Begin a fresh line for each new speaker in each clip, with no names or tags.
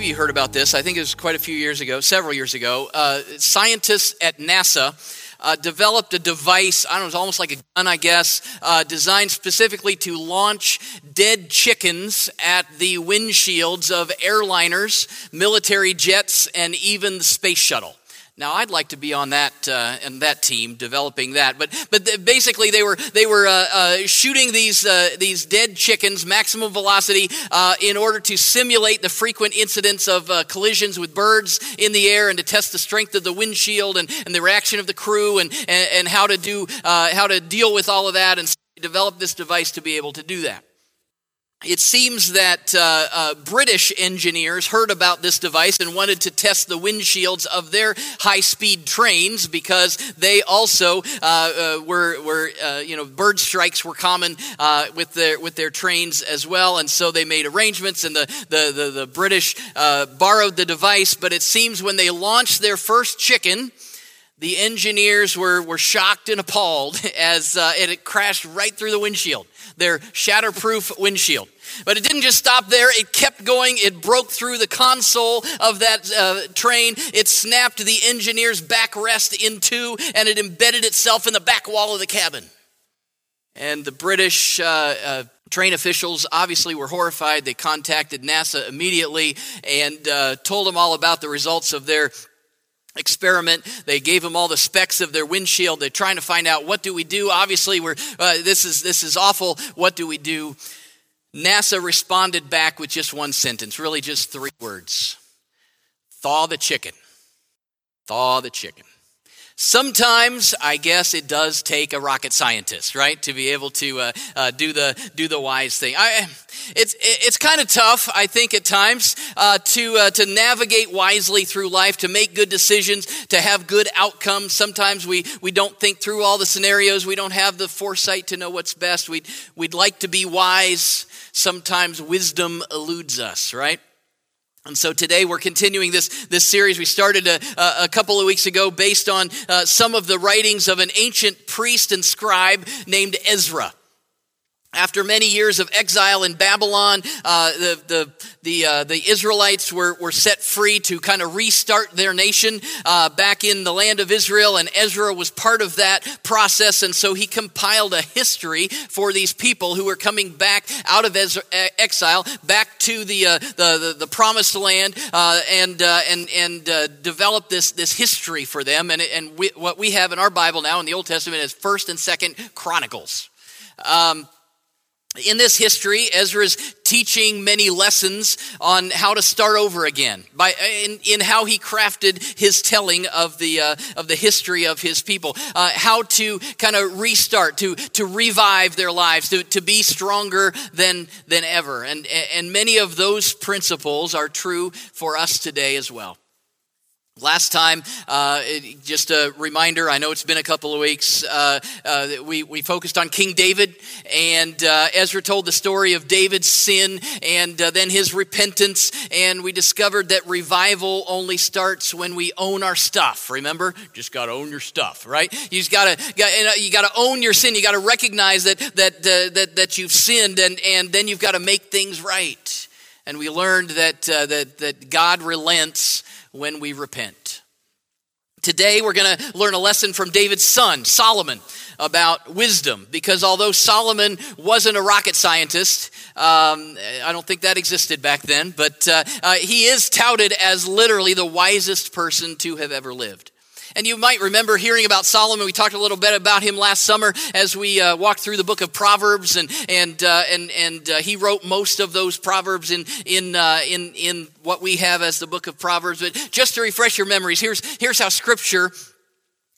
maybe you heard about this. I think it was quite a few years ago, several years ago. Uh, scientists at NASA uh, developed a device, I don't know, it's almost like a gun, I guess, uh, designed specifically to launch dead chickens at the windshields of airliners, military jets, and even the space shuttle. Now, I'd like to be on that uh, and that team developing that, but but basically they were they were uh, uh, shooting these uh, these dead chickens maximum velocity uh, in order to simulate the frequent incidents of uh, collisions with birds in the air and to test the strength of the windshield and, and the reaction of the crew and and, and how to do how to deal with all of that and develop this device to be able to do that it seems that uh, uh, British engineers heard about this device and wanted to test the windshields of their high speed trains because they also uh, uh were, were uh, you know, bird strikes were common uh, with, their, with their trains as well. And so they made arrangements, and the, the, the, the British borrowed the device. But it seems when they launched their first chicken, the engineers were, were shocked and appalled as it crashed right through the windshield their shatterproof windshield. But it didn't just stop there, it kept going. It broke through the console of that uh, train. It snapped the engineer's backrest in two, and it embedded itself in the back wall of the cabin. And the British uh, uh, train officials obviously were horrified. They contacted NASA immediately and uh, told them all about the results of their experiment. They gave them all the specs of their windshield. They're trying to find out what do we do? Obviously we're uh, this is this is awful. What do we do? Nasa responded back with just one sentence really just three words. Thaw the chicken. Thaw the chicken Sometimes, I guess it does take a rocket scientist, right, to be able to uh, uh, do the do the wise thing. I, it's it's kind of tough, I think, at times uh, to uh, to navigate wisely through life, to make good decisions, to have good outcomes. Sometimes we we don't think through all the scenarios. We don't have the foresight to know what's best. We'd we'd like to be wise. Sometimes wisdom eludes us, right? And so today we're continuing this, this series we started a, a couple of weeks ago based on uh, some of the writings of an ancient priest and scribe named Ezra. After many years of exile in Babylon, uh, the, the, the, uh, the Israelites were, were set free to kind of restart their nation uh, back in the land of Israel, and Ezra was part of that process. And so he compiled a history for these people who were coming back out of Ezra, exile, back to the, uh, the, the, the, promised land, uh, and, uh, and, and developed this, this history for them. And, and we, what we have in our Bible now in the Old Testament is 1st and 2nd Chronicles. Um, in this history, Ezra's teaching many lessons on how to start over again by in, in how he crafted his telling of the uh, of the history of his people, uh, how to kind of restart, to to revive their lives, to, to be stronger than than ever, and and many of those principles are true for us today as well. Last time, uh, just a reminder, I know it's been a couple of weeks, uh, uh, we, we focused on King David, and uh, Ezra told the story of David's sin and uh, then his repentance, and we discovered that revival only starts when we own our stuff. Remember? Just got to own your stuff, right? You just got to you got to own your sin. You got to recognize that that, uh, that that you've sinned, and and then you've got to make things right. And we learned that that that God relents when we repent. Today, we're going to learn a lesson from David's son, Solomon, about wisdom. Because although Solomon wasn't a rocket scientist, um, I don't think that existed back then, but uh, uh, he is touted as literally the wisest person to have ever lived. And you might remember hearing about Solomon. We talked a little bit about him last summer as we uh, walked through the book of Proverbs, and and uh, and and uh, he wrote most of those proverbs in in uh, in in what we have as the book of Proverbs. But just to refresh your memories, here's here's how Scripture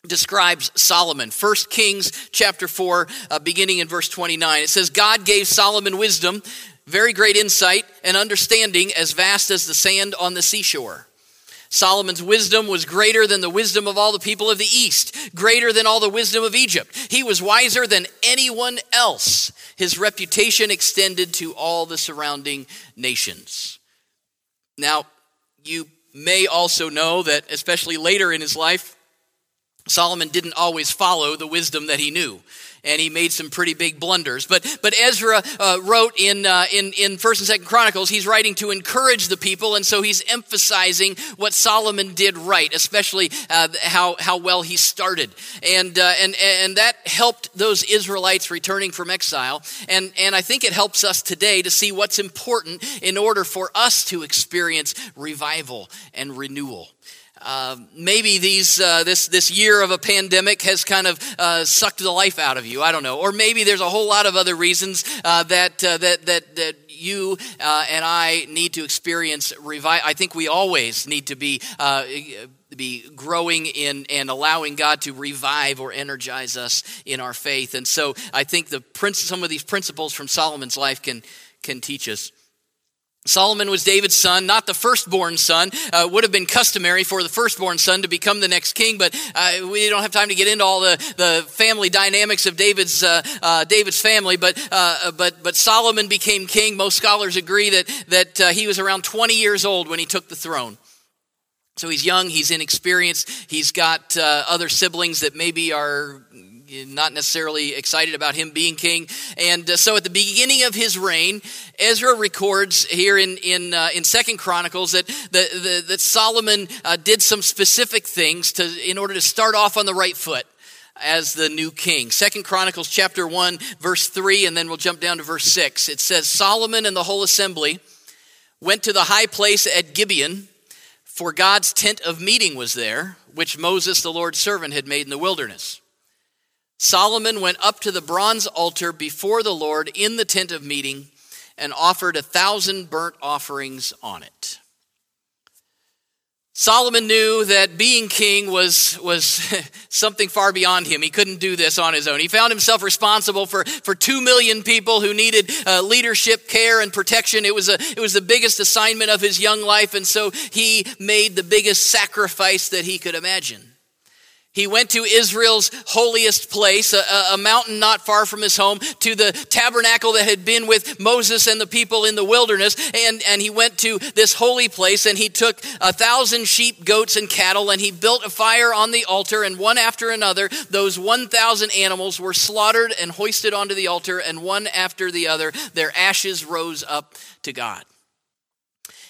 describes Solomon. 1 Kings chapter 4, uh, beginning in verse 29. It says, God gave Solomon wisdom, very great insight, and understanding as vast as the sand on the seashore. Solomon's wisdom was greater than the wisdom of all the people of the East, greater than all the wisdom of Egypt. He was wiser than anyone else. His reputation extended to all the surrounding nations. Now, you may also know that, especially later in his life, Solomon didn't always follow the wisdom that he knew and he made some pretty big blunders. But but Ezra uh, wrote in uh, in in First and Second Chronicles, he's writing to encourage the people, and so he's emphasizing what Solomon did right, especially uh, how how well he started, and uh, and and that helped those Israelites returning from exile, and and I think it helps us today to see what's important in order for us to experience revival and renewal. Uh, maybe these uh, this this year of a pandemic has kind of uh, sucked the life out of you. I don't know, or maybe there's a whole lot of other reasons uh, that uh, that that that you and I need to experience revival. I think we always need to be be growing in and allowing God to revive or energize us in our faith. And so I think the some of these principles from Solomon's life can can teach us. Solomon was David's son, not the firstborn son. Uh, would have been customary for the firstborn son to become the next king, but uh, we don't have time to get into all the, the family dynamics of David's uh, uh David's family. But uh, but but Solomon became king. Most scholars agree that that uh, he was around 20 years old when he took the throne. So he's young, he's inexperienced, he's got other siblings that maybe are not necessarily excited about him being king. And uh, so at the beginning of his reign, Ezra records here in, in, uh, in Second Chronicles that, the, the, that Solomon uh, did some specific things to, in order to start off on the right foot as the new king. Second Chronicles chapter 1 verse 3 and then we'll jump down to verse 6. It says Solomon and the whole assembly went to the high place at Gibeon for God's tent of meeting was there which Moses the Lord's servant had made in the wilderness. Solomon went up to the bronze altar before the Lord in the tent of meeting and offered a thousand burnt offerings on it. Solomon knew that being king was, was something far beyond him. He couldn't do this on his own. He found himself responsible for, for two million people who needed uh, leadership, care, and protection. It was, a, it was the biggest assignment of his young life, and so he made the biggest sacrifice that he could imagine. He went to Israel's holiest place, a, a, mountain not far from his home, to the tabernacle that had been with Moses and the people in the wilderness. And, and he went to this holy place and he took a thousand sheep, goats, and cattle and he built a fire on the altar. And one after another, those 1,000 animals were slaughtered and hoisted onto the altar. And one after the other, their ashes rose up to God.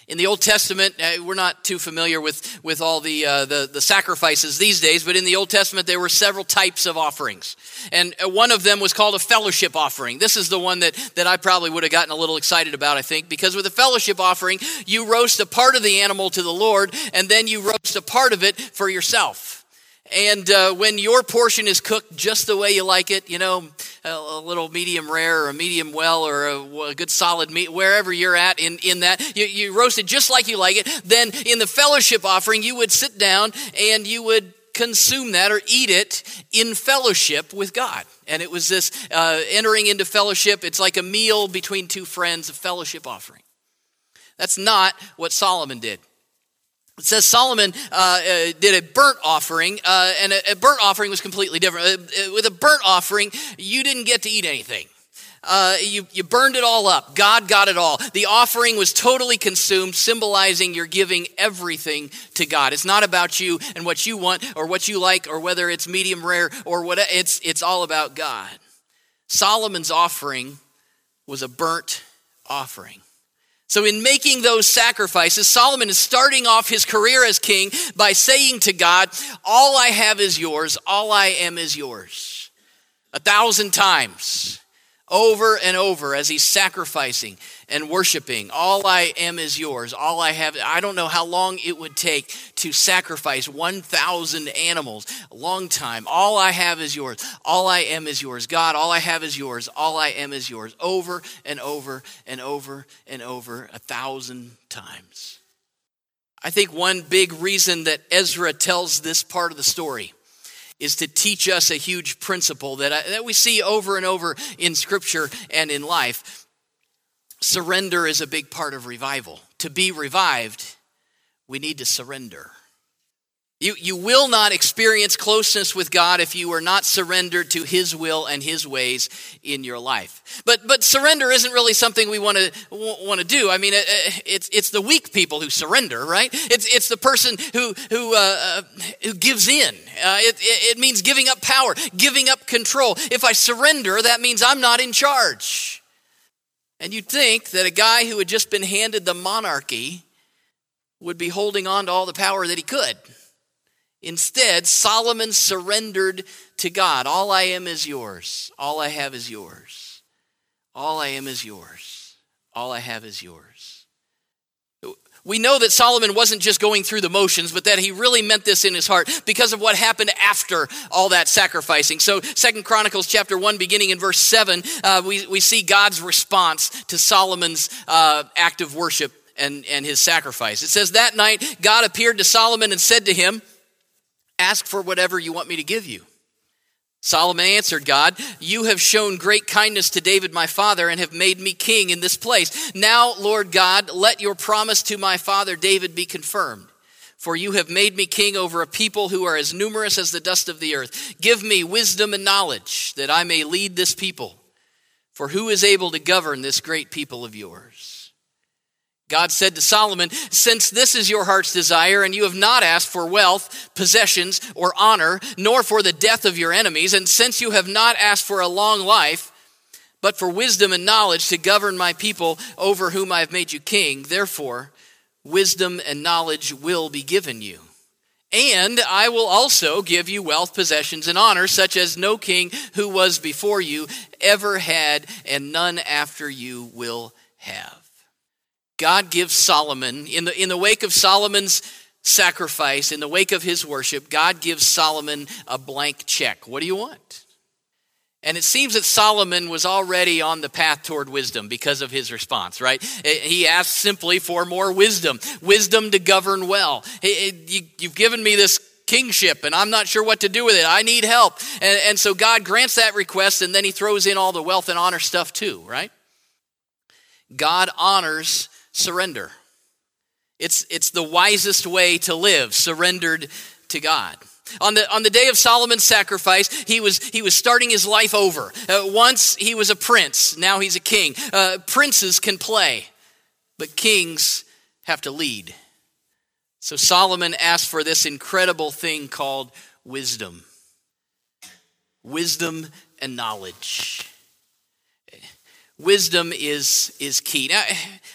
In the Old Testament, uh, we're not too familiar with, with all the, uh, the, the, sacrifices these days, but in the Old Testament, there were several types of offerings. And uh, one of them was called a fellowship offering. This is the one that, that I probably would have gotten a little excited about, I think, because with a fellowship offering, you roast a part of the animal to the Lord, and then you roast a part of it for yourself. And uh, when your portion is cooked just the way you like it, you know, a, little medium rare or a medium well or a, a, good solid meat, wherever you're at in, in that, you, you roast it just like you like it. Then in the fellowship offering, you would sit down and you would consume that or eat it in fellowship with God. And it was this uh, entering into fellowship. It's like a meal between two friends, a fellowship offering. That's not what Solomon did. It says Solomon uh, uh, did a burnt offering, uh, and a, a, burnt offering was completely different. Uh, uh, with a burnt offering, you didn't get to eat anything. Uh, you, you burned it all up. God got it all. The offering was totally consumed, symbolizing you're giving everything to God. It's not about you and what you want or what you like or whether it's medium rare or what. It's, it's all about God. Solomon's offering was a burnt offering. So, in making those sacrifices, Solomon is starting off his career as king by saying to God, All I have is yours, all I am is yours. A thousand times over and over as he's sacrificing and worshiping. All I am is yours. All I have, I don't know how long it would take to sacrifice 1,000 animals. A long time. All I have is yours. All I am is yours. God, all I have is yours. All I am is yours. Over and over and over and over, a thousand times. I think one big reason that Ezra tells this part of the story is to teach us a huge principle that, I, that we see over and over in Scripture and in life. Surrender is a big part of revival. To be revived, we need to surrender. You, you will not experience closeness with God if you are not surrendered to His will and His ways in your life. But, but surrender isn't really something we want to want to do. I mean, it, it's, it's the weak people who surrender, right? It's, it's the person who, who, uh, uh, who gives in. Uh, it, it means giving up power, giving up control. If I surrender, that means I'm not in charge. And you'd think that a guy who had just been handed the monarchy would be holding on to all the power that he could. Instead, Solomon surrendered to God. All I am is yours. All I have is yours. All I am is yours. All I have is yours. We know that Solomon wasn't just going through the motions, but that he really meant this in his heart because of what happened after all that sacrificing. So, Second Chronicles chapter 1, beginning in verse 7, uh, we, we see God's response to Solomon's uh, act of worship and, and his sacrifice. It says, That night God appeared to Solomon and said to him, Ask for whatever you want me to give you. Solomon answered God, You have shown great kindness to David my father and have made me king in this place. Now, Lord God, let your promise to my father David be confirmed. For you have made me king over a people who are as numerous as the dust of the earth. Give me wisdom and knowledge that I may lead this people. For who is able to govern this great people of yours? God said to Solomon, Since this is your heart's desire, and you have not asked for wealth, possessions, or honor, nor for the death of your enemies, and since you have not asked for a long life, but for wisdom and knowledge to govern my people over whom I have made you king, therefore, wisdom and knowledge will be given you. And I will also give you wealth, possessions, and honor, such as no king who was before you ever had, and none after you will have. God gives Solomon, in the, in the wake of Solomon's sacrifice, in the wake of his worship, God gives Solomon a blank check. What do you want? And it seems that Solomon was already on the path toward wisdom because of his response, right? Eh, eh, he asked simply for more wisdom, wisdom to govern well. You've given me this kingship and I'm not sure what to do with it. I need help. And, and so God grants that request and then he throws in all the wealth and honor stuff too, right? God honors surrender. It's, it's the wisest way to live, surrendered to God. On the, on the day of Solomon's sacrifice, he was, he was starting his life over. Uh, once he was a prince, now he's a king. Uh, princes can play, but kings have to lead. So Solomon asked for this incredible thing called wisdom wisdom and knowledge. Wisdom is, is key. Now,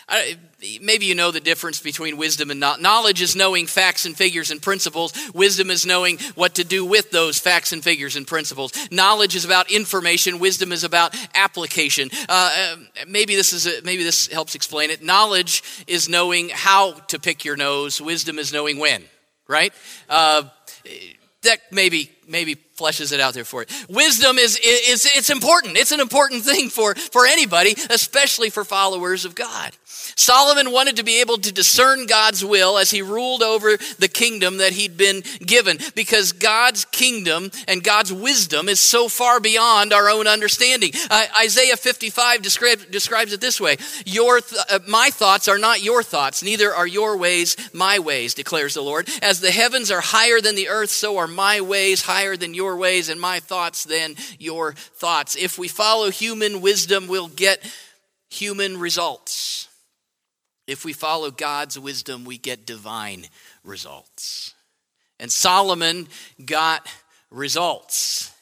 I, maybe you know the difference between wisdom and not. Knowledge is knowing facts and figures and principles. Wisdom is knowing what to do with those facts and figures and principles. Knowledge is about information. Wisdom is about application. Uh, uh maybe this is a, maybe this helps explain it. Knowledge is knowing how to pick your nose. Wisdom is knowing when. Right. Uh, that maybe maybe fleshes it out there for you. Wisdom is, is it's important. It's an important thing for, for anybody, especially for followers of God. Solomon wanted to be able to discern God's will as he ruled over the kingdom that he'd been given because God's kingdom and God's wisdom is so far beyond our own understanding. Uh, Isaiah 55 describe, describes it this way your th- uh, My thoughts are not your thoughts, neither are your ways my ways, declares the Lord. As the heavens are higher than the earth, so are my ways higher than your ways, and my thoughts than your thoughts. If we follow human wisdom, we'll get human results. If we follow God's wisdom, we get divine results. And Solomon got results.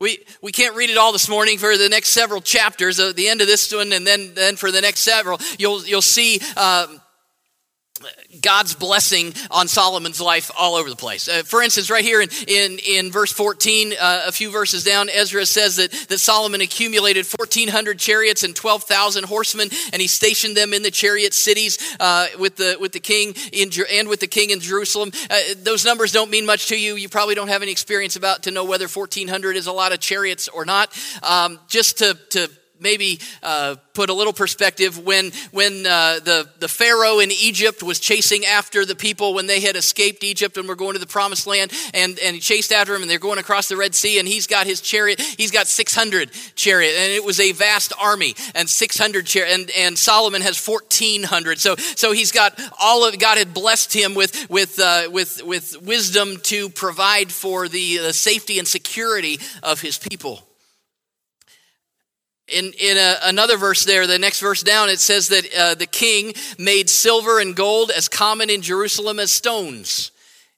We, we can't read it all this morning for the next several chapters, at the end of this one, and then, then for the next several. You'll, you'll see uh, God's blessing on Solomon's life all over the place. Uh, for instance, right here in, in, in verse 14, uh, a few verses down, Ezra says that, that Solomon accumulated 1,400 chariots and 12,000 horsemen, and he stationed them in the chariot cities uh, with, the, with the king in, and with the king in Jerusalem. Uh, those numbers don't mean much to you. You probably don't have any experience about to know whether 1,400 is a lot of chariots or not. Um, just to, to maybe uh, put a little perspective, when, when uh, the, the Pharaoh in Egypt was chasing after the people when they had escaped Egypt and were going to the promised land, and, and he chased after them, and they're going across the Red Sea, and he's got his chariot, he's got 600 chariot, and it was a vast army, and 600 chariot, and, and Solomon has 1,400. So, so he's got all of, God had blessed him with, with, uh, with, with wisdom to provide for the, the safety and security of his people in, in a, another verse there, the next verse down, it says that uh, the king made silver and gold as common in Jerusalem as stones.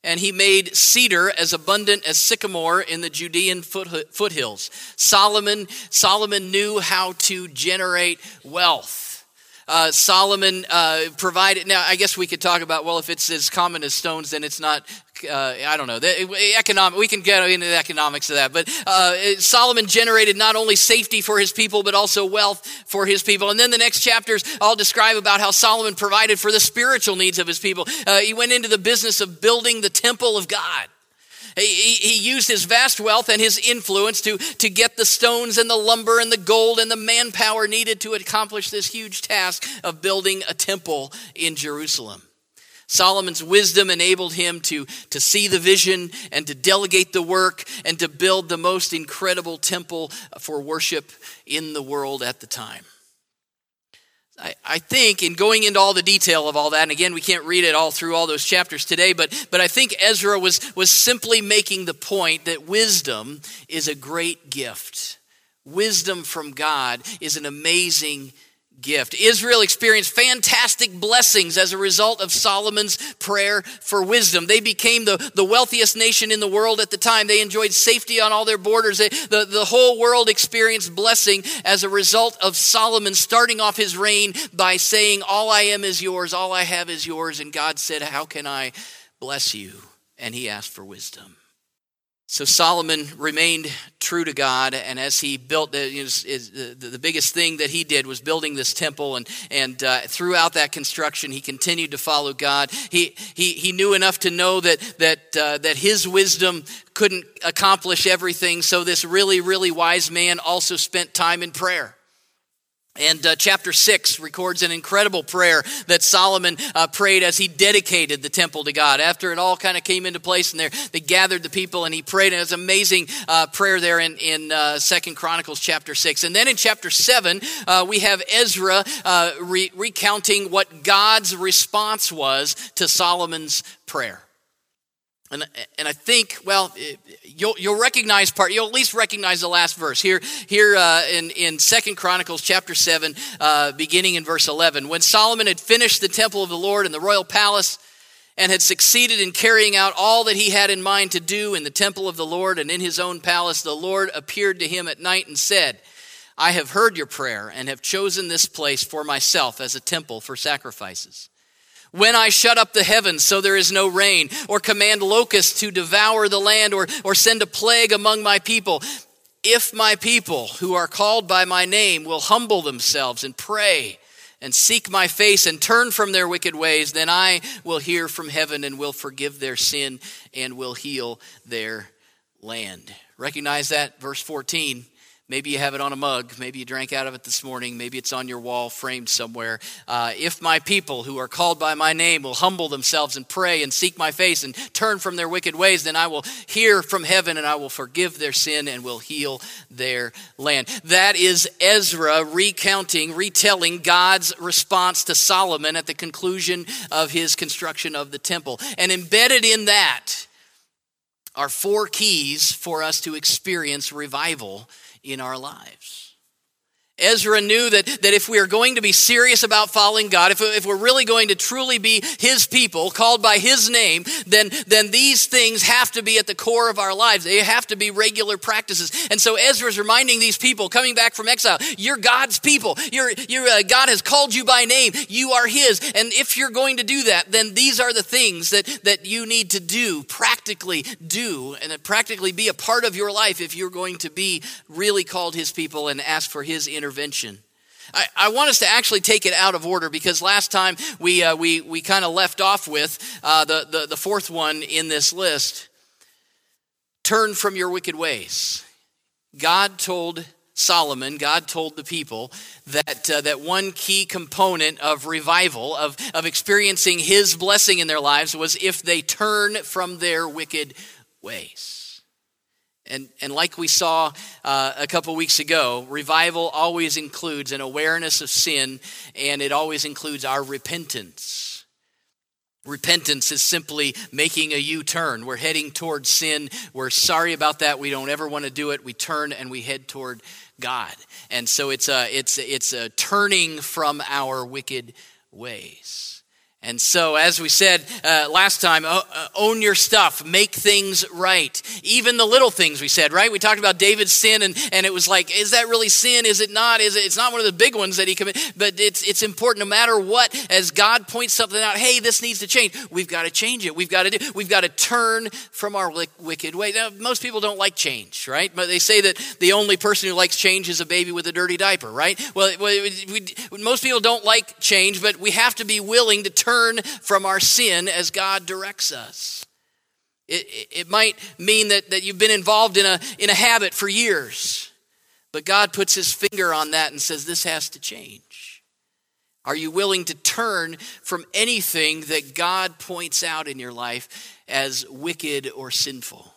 And he made cedar as abundant as sycamore in the Judean foot, foothills. Solomon, Solomon knew how to generate wealth. Uh, Solomon uh, provided. Now, I guess we could talk about well, if it's as common as stones, then it's not uh, I don't know, the economic, we can get into the economics of that. But uh, Solomon generated not only safety for his people, but also wealth for his people. And then the next chapters all describe about how Solomon provided for the spiritual needs of his people. Uh, he went into the business of building the temple of God. He, he, used his vast wealth and his influence to, to get the stones and the lumber and the gold and the manpower needed to accomplish this huge task of building a temple in Jerusalem. Solomon's wisdom enabled him to, to see the vision and to delegate the work and to build the most incredible temple for worship in the world at the time. I, I think in going into all the detail of all that, and again, we can't read it all through all those chapters today, but, but I think Ezra was, was simply making the point that wisdom is a great gift. Wisdom from God is an amazing gift. Israel experienced fantastic blessings as a result of Solomon's prayer for wisdom. They became the, the wealthiest nation in the world at the time. They enjoyed safety on all their borders. They, the, the whole world experienced blessing as a result of Solomon starting off his reign by saying, All I am is yours, all I have is yours. And God said, How can I bless you? And he asked for wisdom. So Solomon remained true to God, and as he built the, the, the biggest thing that he did was building this temple, and, and uh, throughout that construction, he continued to follow God. He, he, he knew enough to know that, that, uh, that his wisdom couldn't accomplish everything, so this really, really wise man also spent time in prayer. And uh, chapter 6 records an incredible prayer that Solomon uh, prayed as he dedicated the temple to God. After it all kind of came into place and they gathered the people and he prayed. And it was an amazing uh, prayer there in, in uh, 2 Chronicles chapter 6. And then in chapter 7, uh, we have Ezra uh, re- recounting what God's response was to Solomon's prayer. And, and I think, well, you'll, you'll recognize part, you'll at least recognize the last verse. Here, here uh, in, in 2 Chronicles chapter 7, uh, beginning in verse 11. When Solomon had finished the temple of the Lord and the royal palace, and had succeeded in carrying out all that he had in mind to do in the temple of the Lord and in his own palace, the Lord appeared to him at night and said, I have heard your prayer and have chosen this place for myself as a temple for sacrifices when I shut up the heavens so there is no rain, or command locusts to devour the land, or, or send a plague among my people, if my people who are called by my name will humble themselves and pray and seek my face and turn from their wicked ways, then I will hear from heaven and will forgive their sin and will heal their land. Recognize that? Verse 14. Maybe you have it on a mug. Maybe you drank out of it this morning. Maybe it's on your wall framed somewhere. Uh, if my people who are called by my name will humble themselves and pray and seek my face and turn from their wicked ways, then I will hear from heaven and I will forgive their sin and will heal their land. That is Ezra recounting, retelling God's response to Solomon at the conclusion of his construction of the temple. And embedded in that are four keys for us to experience revival in our lives. Ezra knew that, that if we are going to be serious about following God, if, if we're really going to truly be His people, called by His name, then, then these things have to be at the core of our lives. They have to be regular practices. And so Ezra is reminding these people coming back from exile, you're God's people. You're, you're, uh, God has called you by name. You are His. And if you're going to do that, then these are the things that, that you need to do, practically do, and practically be a part of your life if you're going to be really called His people and ask for His intervention intervention. I, I, want us to actually take it out of order because last time we, uh, we, we kind of left off with uh, the, the, the fourth one in this list turn from your wicked ways. God told Solomon, God told the people that, uh, that one key component of revival, of, of experiencing his blessing in their lives, was if they turn from their wicked ways. And, and like we saw uh, a couple weeks ago, revival always includes an awareness of sin, and it always includes our repentance. Repentance is simply making a U turn. We're heading toward sin. We're sorry about that. We don't ever want to do it. We turn and we head toward God. And so it's a, it's, it's a turning from our wicked ways. And so, as we said uh, last time, uh, own your stuff, make things right. Even the little things we said, right? We talked about David's sin, and, and it was like, is that really sin? Is it not? Is it, it's not one of the big ones that he committed, but it's, it's important no matter what, as God points something out, hey, this needs to change. We've got to change it. We've got to do, we've got to turn from our wicked way. Now, most people don't like change, right? But they say that the only person who likes change is a baby with a dirty diaper, right? Well, we, we, most people don't like change, but we have to be willing to turn turn from our sin as God directs us. It, it might mean that, that you've been involved in a, in a habit for years, but God puts his finger on that and says, This has to change. Are you willing to turn from anything that God points out in your life as wicked or sinful?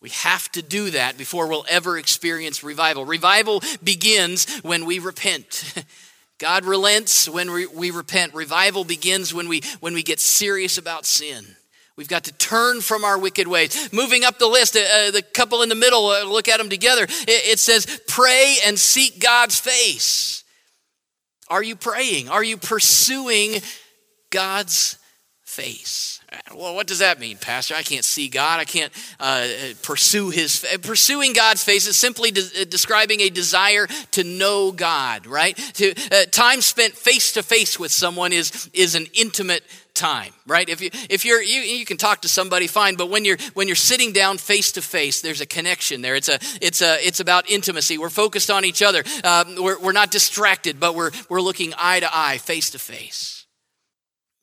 We have to do that before we'll ever experience revival. Revival begins when we repent. God relents when we, we repent. Revival begins when we, when we get serious about sin. We've got to turn from our wicked ways. Moving up the list, uh, uh, the couple in the middle, uh, look at them together. It, it says, pray and seek God's face. Are you praying? Are you pursuing God's face? Well, what does that mean, Pastor? I can't see God. I can't uh, pursue His. Pursuing God's face is simply de- uh, describing a desire to know God, right? To uh, time spent face to face with someone is is an intimate time, right? If you if you're you, you can talk to somebody fine, but when you're when you're sitting down face to face, there's a connection there. It's a it's a it's about intimacy. We're focused on each other. Um, we're we're not distracted, but we're we're looking eye to eye, face to face.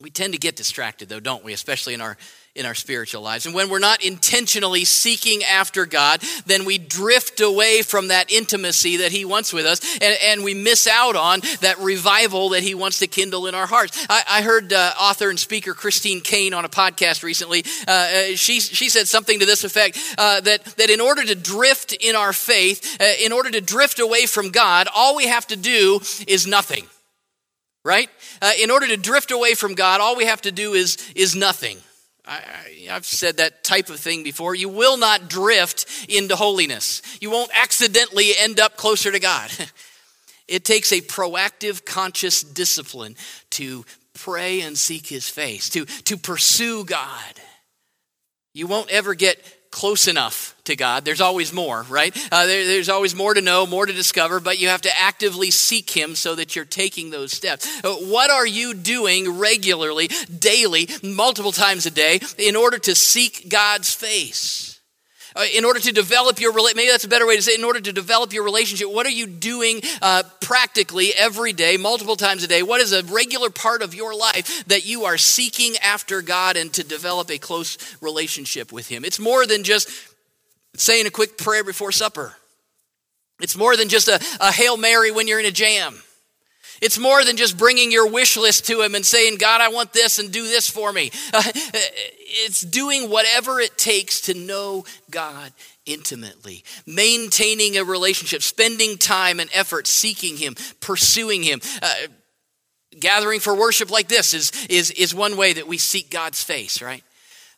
We tend to get distracted though, don't we? Especially in our in our spiritual lives. And when we're not intentionally seeking after God, then we drift away from that intimacy that He wants with us, and, and we miss out on that revival that He wants to kindle in our hearts. I, I heard uh, author and speaker Christine Caine on a podcast recently. Uh, uh, she, she said something to this effect uh, that, that in order to drift in our faith, uh, in order to drift away from God, all we have to do is nothing right? Uh, in order to drift away from God, all we have to do is, is nothing. I, have said that type of thing before. You will not drift into holiness, you won't accidentally end up closer to God. It takes a proactive, conscious discipline to pray and seek His face, to, to pursue God. You won't ever get close enough to God. There's always more, right? Uh, there, there's always more to know, more to discover, but you have to actively seek Him so that you're taking those steps. Uh, what are you doing regularly, daily, multiple times a day in order to seek God's face? Uh, in order to develop your relationship, maybe that's a better way to say it, in order to develop your relationship what are you doing uh, practically every day multiple times a day? What is a regular part of your life that you are seeking after god and to develop a close relationship with him? It's more than just saying a quick prayer before supper. It's more than just a, a hail mary when you're in a jam it's more than just bringing your wish list to Him and saying, God, I want this and do this for me. Uh, it's doing whatever it takes to know God intimately, maintaining a relationship, spending time and effort seeking Him, pursuing Him. Uh, gathering for worship like this is, is, is one way that we seek God's face, right?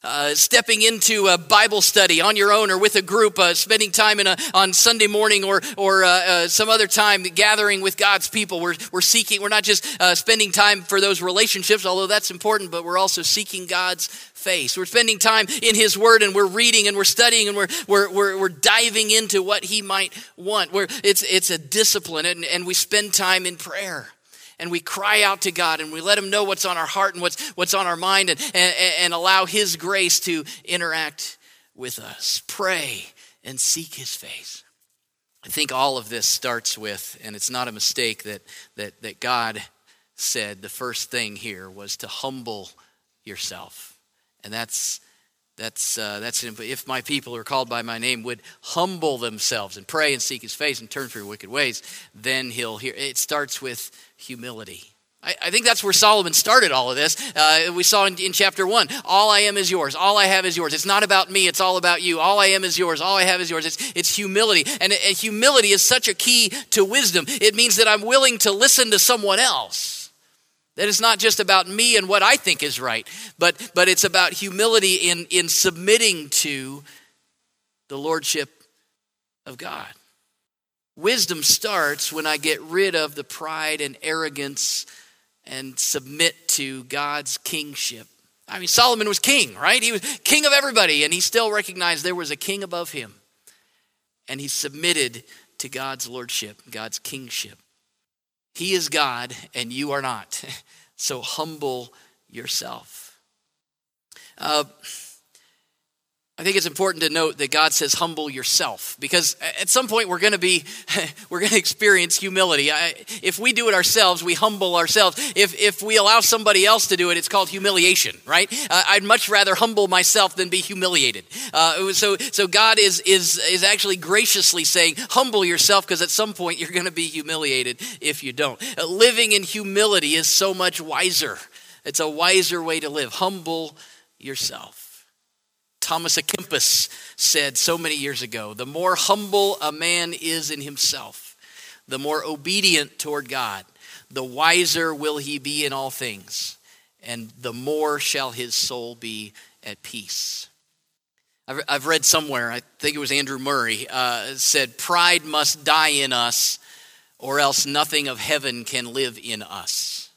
Uh, stepping into a Bible study on your own or with a group, uh, spending time a, on Sunday morning or, or uh, uh some other time gathering with God's people. We're, we're seeking, we're not just uh, spending time for those relationships, although that's important, but we're also seeking God's face. We're spending time in His Word and we're reading and we're studying and we're, we're, we're, we're diving into what He might want. We're, it's, it's a discipline and, and we spend time in prayer and we cry out to God and we let Him know what's on our heart and what's, what's on our mind and, and, and allow His grace to interact with us. Pray and seek His face. I think all of this starts with, and it's not a mistake that, that, that God said the first thing here was to humble yourself. And that's That's, uh, that's if my people who are called by my name would humble themselves and pray and seek his face and turn from your wicked ways, then he'll hear. It starts with humility. I, I think that's where Solomon started all of this. Uh, we saw in, in chapter one all I am is yours, all I have is yours. It's not about me, it's all about you. All I am is yours, all I have is yours. It's, it's humility. And, and humility is such a key to wisdom. It means that I'm willing to listen to someone else. That it's not just about me and what I think is right, but, but it's about humility in, in submitting to the lordship of God. Wisdom starts when I get rid of the pride and arrogance and submit to God's kingship. I mean, Solomon was king, right? He was king of everybody, and he still recognized there was a king above him. And he submitted to God's lordship, God's kingship. He is God and you are not. So humble yourself. Uh, I think it's important to note that God says humble yourself because at some point we're going to be we're going to experience humility. I, if we do it ourselves, we humble ourselves. If if we allow somebody else to do it, it's called humiliation, right? Uh, I'd much rather humble myself than be humiliated. Uh, so so God is is is actually graciously saying humble yourself because at some point you're going to be humiliated if you don't. Uh, living in humility is so much wiser. It's a wiser way to live. Humble yourself. Thomas à Kempis said so many years ago the more humble a man is in himself, the more obedient toward God, the wiser will he be in all things, and the more shall his soul be at peace. I've, I've read somewhere, I think it was Andrew Murray, uh, said, Pride must die in us, or else nothing of heaven can live in us.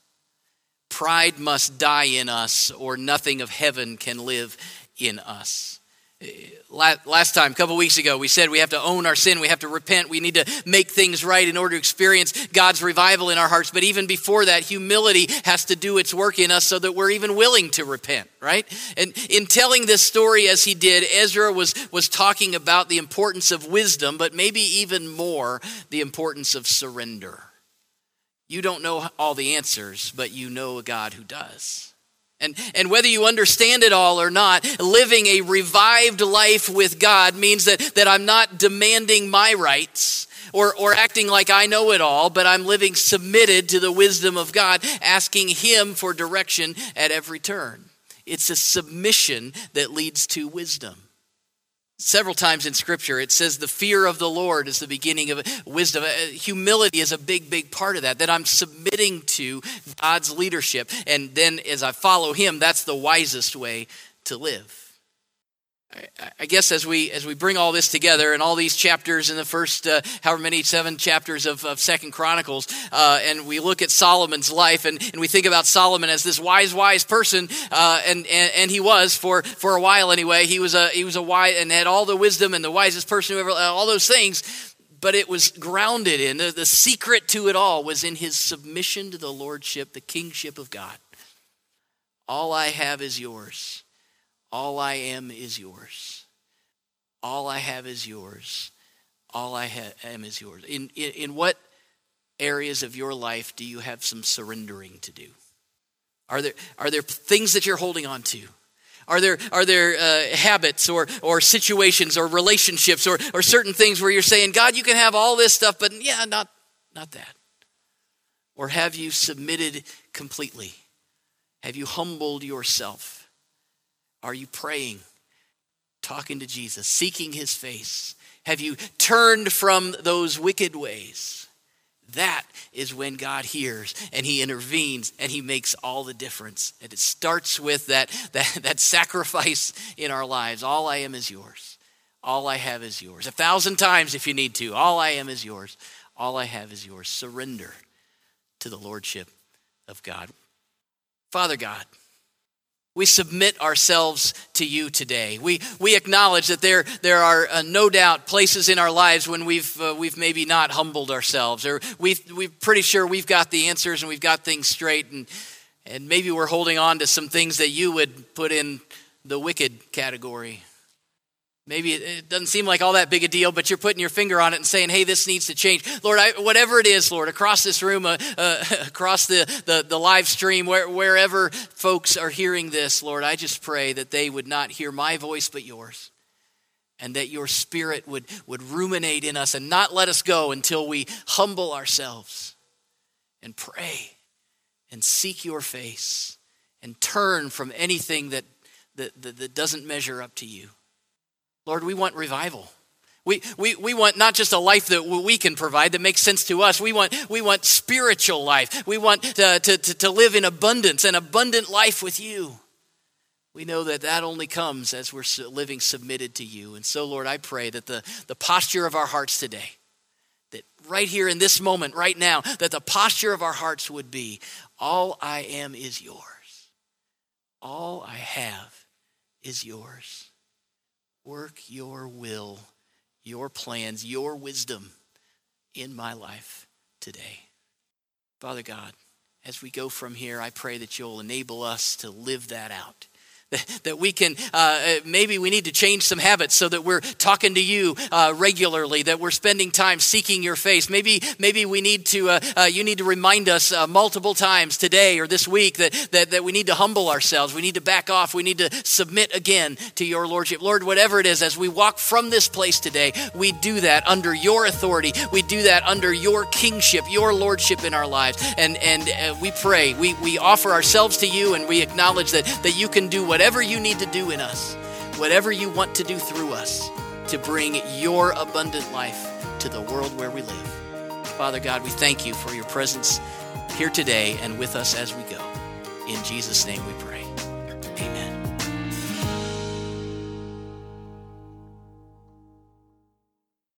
Pride must die in us, or nothing of heaven can live in us. Eh, last time, a couple weeks ago, we said we have to own our sin. We have to repent. We need to make things right in order to experience God's revival in our hearts. But even before that, humility has to do its work in us so that we're even willing to repent, right? And in telling this story as he did, Ezra was, was talking about the importance of wisdom, but maybe even more the importance of surrender. You don't know all the answers, but you know a God who does. And, and whether you understand it all or not, living a revived life with God means that, that I'm not demanding my rights or, or acting like I know it all, but I'm living submitted to the wisdom of God, asking Him for direction at every turn. It's a submission that leads to wisdom. Several times in Scripture, it says the fear of the Lord is the beginning of wisdom. Uh, humility is a big, big part of that, that I'm submitting to God's leadership. And then as I follow Him, that's the wisest way to live. I guess as we as we bring all this together and all these chapters in the first uh, however many seven chapters of, of Second Chronicles, uh, and we look at Solomon's life and, and we think about Solomon as this wise wise person, uh, and, and and he was for for a while anyway. He was a he was a wise and had all the wisdom and the wisest person who ever all those things. But it was grounded in the, the secret to it all was in his submission to the lordship, the kingship of God. All I have is yours. All I am is yours. All I have is yours. All I ha- am is yours. In, in, in what areas of your life do you have some surrendering to do? Are there, are there things that you're holding on to? Are there, are there uh, habits or, or situations or relationships or, or certain things where you're saying, God, you can have all this stuff, but yeah, not, not that? Or have you submitted completely? Have you humbled yourself? Are you praying, talking to Jesus, seeking his face? Have you turned from those wicked ways? That is when God hears and he intervenes and he makes all the difference. And it starts with that, that, that sacrifice in our lives. All I am is yours. All I have is yours. A thousand times if you need to. All I am is yours. All I have is yours. Surrender to the Lordship of God. Father God, we submit ourselves to you today. We, we acknowledge that there, there are uh, no doubt places in our lives when we've, uh, we've maybe not humbled ourselves, or we've, we're pretty sure we've got the answers and we've got things straight, and, and maybe we're holding on to some things that you would put in the wicked category. Maybe it doesn't seem like all that big a deal, but you're putting your finger on it and saying, hey, this needs to change. Lord, I, whatever it is, Lord, across this room, uh, uh, across the, the, the, live stream, where, wherever folks are hearing this, Lord, I just pray that they would not hear my voice but yours. And that your spirit would, would ruminate in us and not let us go until we humble ourselves and pray and seek your face and turn from anything that, that, that, that doesn't measure up to you. Lord, we want revival. We, we, we want not just a life that we can provide that makes sense to us. We want, we want spiritual life. We want uh, to, to, to live in abundance, an abundant life with you. We know that that only comes as we're living submitted to you. And so, Lord, I pray that the, the posture of our hearts today, that right here in this moment, right now, that the posture of our hearts would be all I am is yours. All I have is yours. Work your will, your plans, your wisdom in my life today. Father God, as we go from here, I pray that you'll enable us to live that out that we can uh, maybe we need to change some habits so that we're talking to you uh, regularly that we're spending time seeking your face. Maybe maybe we need to uh, uh you need to remind us uh, multiple times today or this week that, that that we need to humble ourselves. We need to back off. We need to submit again to your lordship. Lord whatever it is as we walk from this place today we do that under your authority. We do that under your kingship your lordship in our lives. And and uh, we pray we we offer ourselves to you and we acknowledge that that you can do what whatever you need to do in us, whatever you want to do through us to bring your abundant life to the world where we live. Father God, we thank you for your presence here today and with us as we go. In Jesus' name we pray.